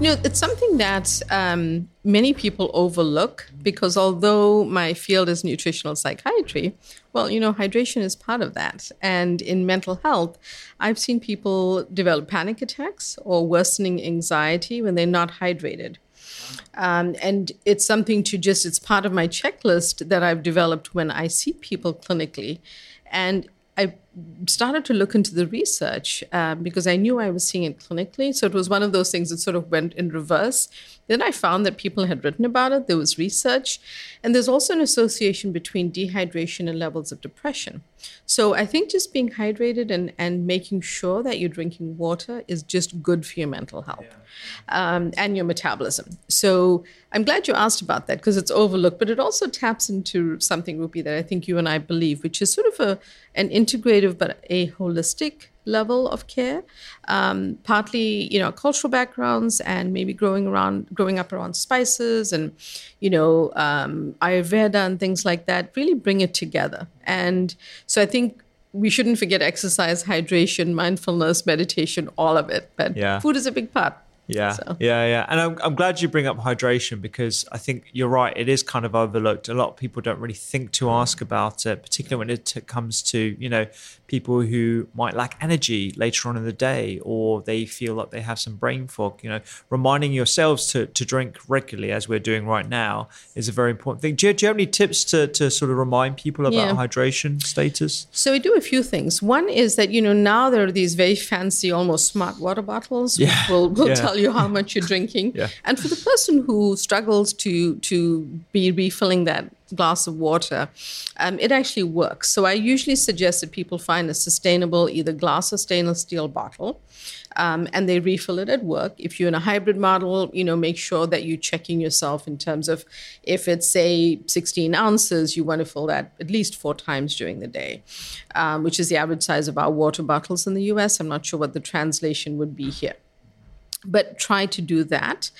You know, it's something that um, many people overlook because although my field is nutritional psychiatry, well, you know, hydration is part of that. And in mental health, I've seen people develop panic attacks or worsening anxiety when they're not hydrated. Um, and it's something to just, it's part of my checklist that I've developed when I see people clinically. And I started to look into the research um, because I knew I was seeing it clinically. So it was one of those things that sort of went in reverse. Then I found that people had written about it, there was research, and there's also an association between dehydration and levels of depression. So I think just being hydrated and, and making sure that you're drinking water is just good for your mental health yeah. um, and your metabolism. So I'm glad you asked about that because it's overlooked, but it also taps into something, Rupy, that I think you and I believe, which is sort of a, an but a holistic level of care. Um, partly, you know, cultural backgrounds and maybe growing around, growing up around spices and, you know, um, Ayurveda and things like that. Really bring it together. And so I think we shouldn't forget exercise, hydration, mindfulness, meditation, all of it. But yeah. food is a big part. Yeah, so. yeah, yeah. And I'm, I'm glad you bring up hydration because I think you're right. It is kind of overlooked. A lot of people don't really think to ask about it, particularly when it comes to, you know, people who might lack energy later on in the day or they feel like they have some brain fog. You know, reminding yourselves to, to drink regularly, as we're doing right now, is a very important thing. Do you, do you have any tips to, to sort of remind people about yeah. hydration status? So we do a few things. One is that, you know, now there are these very fancy, almost smart water bottles, yeah. will, will yeah. Tell you how much you're drinking. yeah. And for the person who struggles to to be refilling that glass of water, um, it actually works. So I usually suggest that people find a sustainable either glass or stainless steel bottle. Um, and they refill it at work. If you're in a hybrid model, you know, make sure that you're checking yourself in terms of if it's say 16 ounces, you want to fill that at least four times during the day, um, which is the average size of our water bottles in the U.S. I'm not sure what the translation would be here but try to do that.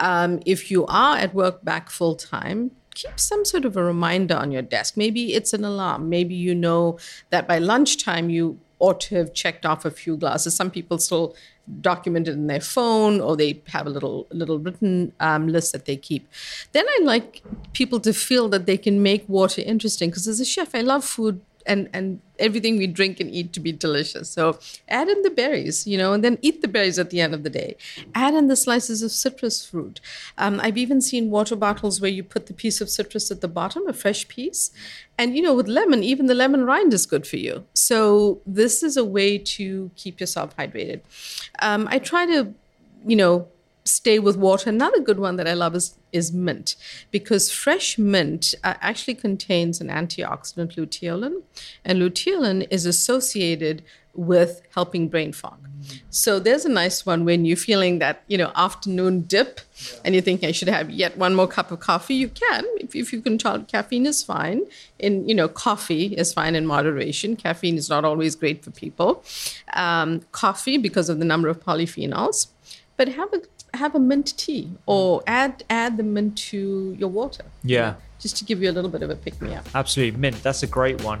Um, if you are at work back full time, keep some sort of a reminder on your desk. Maybe it's an alarm. Maybe you know that by lunchtime you ought to have checked off a few glasses. Some people still document it in their phone or they have a little little written um, list that they keep. Then I like people to feel that they can make water interesting because as a chef, I love food and and everything we drink and eat to be delicious. So add in the berries, you know, and then eat the berries at the end of the day. Add in the slices of citrus fruit. Um, I've even seen water bottles where you put the piece of citrus at the bottom, a fresh piece, and you know, with lemon, even the lemon rind is good for you. So this is a way to keep yourself hydrated. Um, I try to, you know, stay with water. Another good one that I love is, is mint because fresh mint uh, actually contains an antioxidant luteolin, and luteolin is associated with helping brain fog. So there's a nice one when you're feeling that, you know, afternoon dip and you think I should have yet one more cup of coffee. You can, if, if you control caffeine is fine. In, you know, coffee is fine in moderation. Caffeine is not always great for people. Um, coffee because of the number of polyphenols, but have a have a mint tea or mm. add add the mint to your water. Yeah. Just to give you a little bit of a pick me up. Absolutely. Mint, that's a great one.